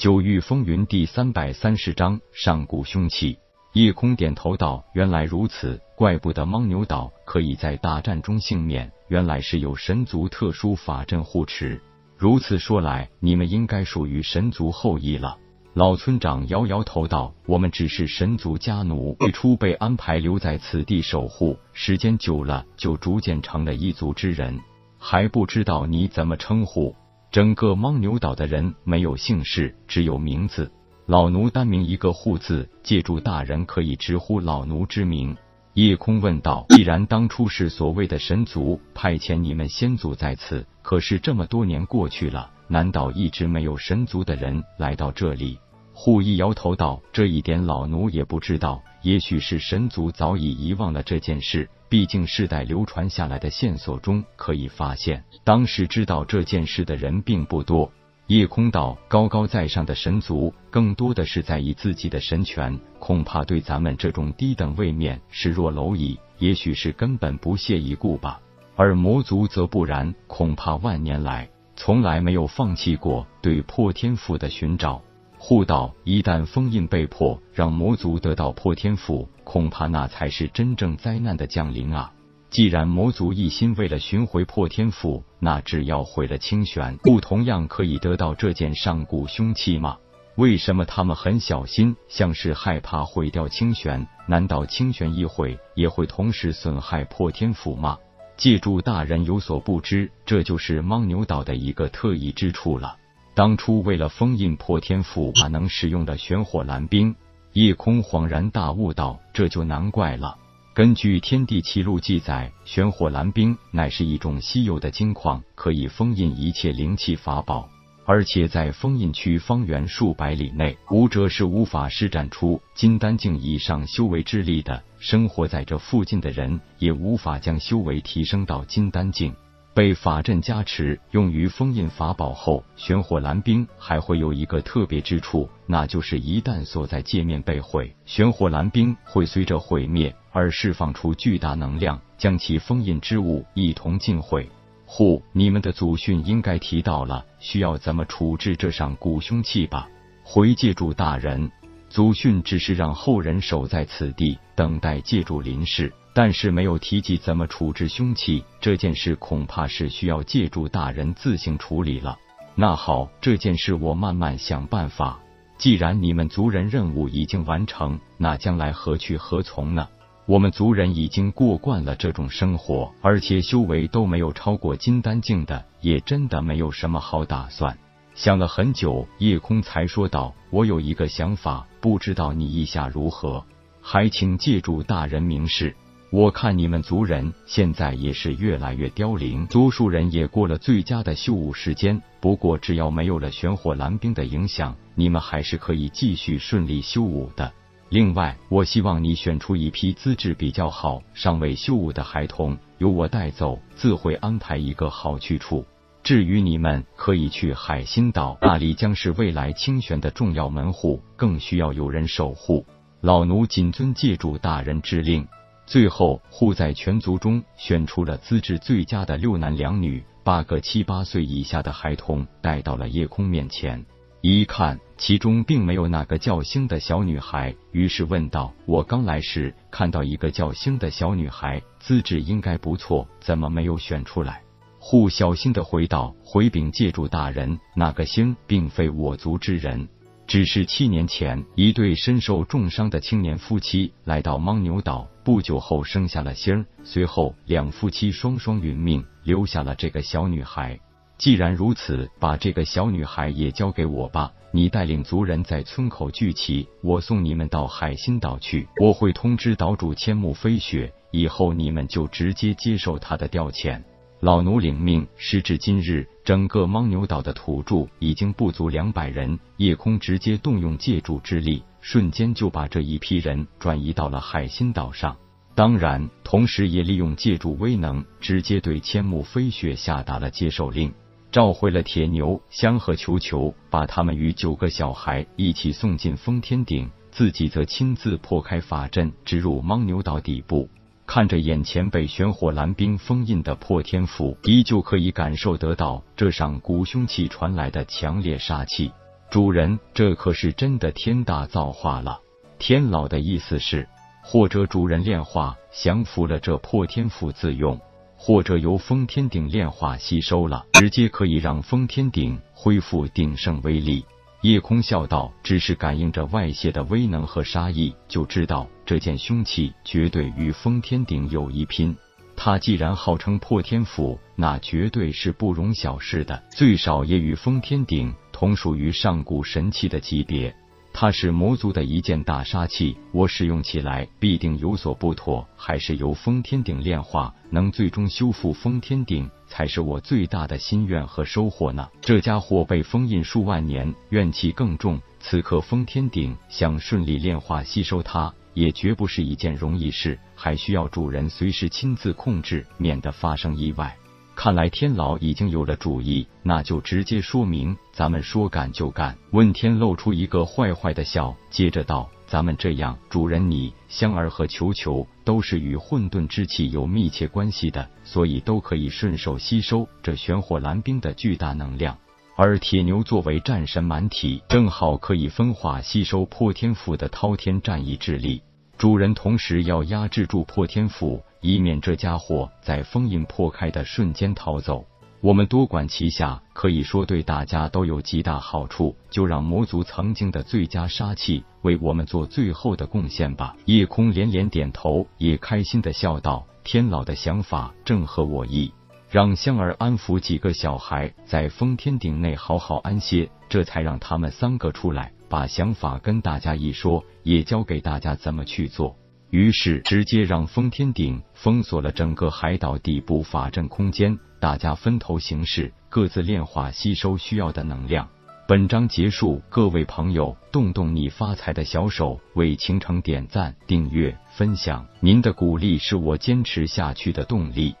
九域风云第三百三十章上古凶器。夜空点头道：“原来如此，怪不得牦牛岛可以在大战中幸免，原来是有神族特殊法阵护持。如此说来，你们应该属于神族后裔了。”老村长摇摇头道：“我们只是神族家奴，最初被安排留在此地守护，时间久了就逐渐成了一族之人。还不知道你怎么称呼？整个牦牛岛的人没有姓氏，只有名字。老奴单名一个护字，借助大人可以直呼老奴之名。”夜空问道：“既然当初是所谓的神族派遣你们先祖在此，可是这么多年过去了。”难道一直没有神族的人来到这里？护一摇头道：“这一点老奴也不知道，也许是神族早已遗忘了这件事。毕竟世代流传下来的线索中可以发现，当时知道这件事的人并不多。”夜空道：“高高在上的神族，更多的是在意自己的神权，恐怕对咱们这种低等位面视若蝼蚁，也许是根本不屑一顾吧。而魔族则不然，恐怕万年来……”从来没有放弃过对破天赋的寻找。护道一旦封印被破，让魔族得到破天赋，恐怕那才是真正灾难的降临啊！既然魔族一心为了寻回破天赋，那只要毁了清玄，不同样可以得到这件上古凶器吗？为什么他们很小心，像是害怕毁掉清玄？难道清玄一毁，也会同时损害破天斧吗？借助大人有所不知，这就是牦牛岛的一个特异之处了。当初为了封印破天斧，把能使用的玄火蓝冰，夜空恍然大悟道：“这就难怪了。根据《天地奇录》记载，玄火蓝冰乃是一种稀有的金矿，可以封印一切灵气法宝。”而且在封印区方圆数百里内，武者是无法施展出金丹境以上修为之力的。生活在这附近的人也无法将修为提升到金丹境。被法阵加持，用于封印法宝后，玄火蓝冰还会有一个特别之处，那就是一旦所在界面被毁，玄火蓝冰会随着毁灭而释放出巨大能量，将其封印之物一同尽毁。呼，你们的祖训应该提到了，需要怎么处置这上古凶器吧？回借助大人，祖训只是让后人守在此地，等待借助临世，但是没有提及怎么处置凶器这件事，恐怕是需要借助大人自行处理了。那好，这件事我慢慢想办法。既然你们族人任务已经完成，那将来何去何从呢？我们族人已经过惯了这种生活，而且修为都没有超过金丹境的，也真的没有什么好打算。想了很久，夜空才说道：“我有一个想法，不知道你意下如何？还请借助大人明示。我看你们族人现在也是越来越凋零，多数人也过了最佳的修武时间。不过，只要没有了玄火蓝冰的影响，你们还是可以继续顺利修武的。”另外，我希望你选出一批资质比较好、尚未修武的孩童，由我带走，自会安排一个好去处。至于你们，可以去海心岛，那里将是未来清玄的重要门户，更需要有人守护。老奴谨遵借主大人之令。最后，护在全族中选出了资质最佳的六男两女，八个七八岁以下的孩童带到了夜空面前。一看，其中并没有那个叫星的小女孩，于是问道：“我刚来时看到一个叫星的小女孩，资质应该不错，怎么没有选出来？”护小心的回道：“回禀借主大人，那个星并非我族之人，只是七年前一对身受重伤的青年夫妻来到牦牛岛，不久后生下了星儿，随后两夫妻双双殒命，留下了这个小女孩。”既然如此，把这个小女孩也交给我吧。你带领族人在村口聚齐，我送你们到海心岛去。我会通知岛主千木飞雪，以后你们就直接接受他的调遣。老奴领命。时至今日，整个牦牛岛的土著已经不足两百人。夜空直接动用借助之力，瞬间就把这一批人转移到了海心岛上。当然，同时也利用借助威能，直接对千木飞雪下达了接受令。召回了铁牛、香和球球，把他们与九个小孩一起送进封天顶，自己则亲自破开法阵，直入牦牛岛底部。看着眼前被玄火蓝冰封印的破天符，依旧可以感受得到这上古凶器传来的强烈杀气。主人，这可是真的天大造化了。天老的意思是，或者主人炼化降服了这破天符自用，或者由封天鼎炼化吸收了，直接可以让封天鼎恢复鼎盛威力。叶空笑道：“只是感应着外泄的威能和杀意，就知道这件凶器绝对与封天鼎有一拼。他既然号称破天斧，那绝对是不容小视的，最少也与封天鼎同属于上古神器的级别。”它是魔族的一件大杀器，我使用起来必定有所不妥。还是由封天鼎炼化，能最终修复封天鼎，才是我最大的心愿和收获呢。这家伙被封印数万年，怨气更重。此刻封天鼎想顺利炼化吸收它，也绝不是一件容易事，还需要主人随时亲自控制，免得发生意外。看来天老已经有了主意，那就直接说明，咱们说干就干。问天露出一个坏坏的笑，接着道：“咱们这样，主人你、香儿和球球都是与混沌之气有密切关系的，所以都可以顺手吸收这玄火蓝冰的巨大能量。而铁牛作为战神蛮体，正好可以分化吸收破天赋的滔天战意之力。主人同时要压制住破天斧。”以免这家伙在封印破开的瞬间逃走，我们多管齐下，可以说对大家都有极大好处。就让魔族曾经的最佳杀器为我们做最后的贡献吧。夜空连连点头，也开心的笑道：“天老的想法正合我意，让香儿安抚几个小孩，在封天顶内好好安歇，这才让他们三个出来，把想法跟大家一说，也教给大家怎么去做。”于是直接让封天顶封锁了整个海岛底部法阵空间，大家分头行事，各自炼化吸收需要的能量。本章结束，各位朋友，动动你发财的小手，为倾城点赞、订阅、分享，您的鼓励是我坚持下去的动力。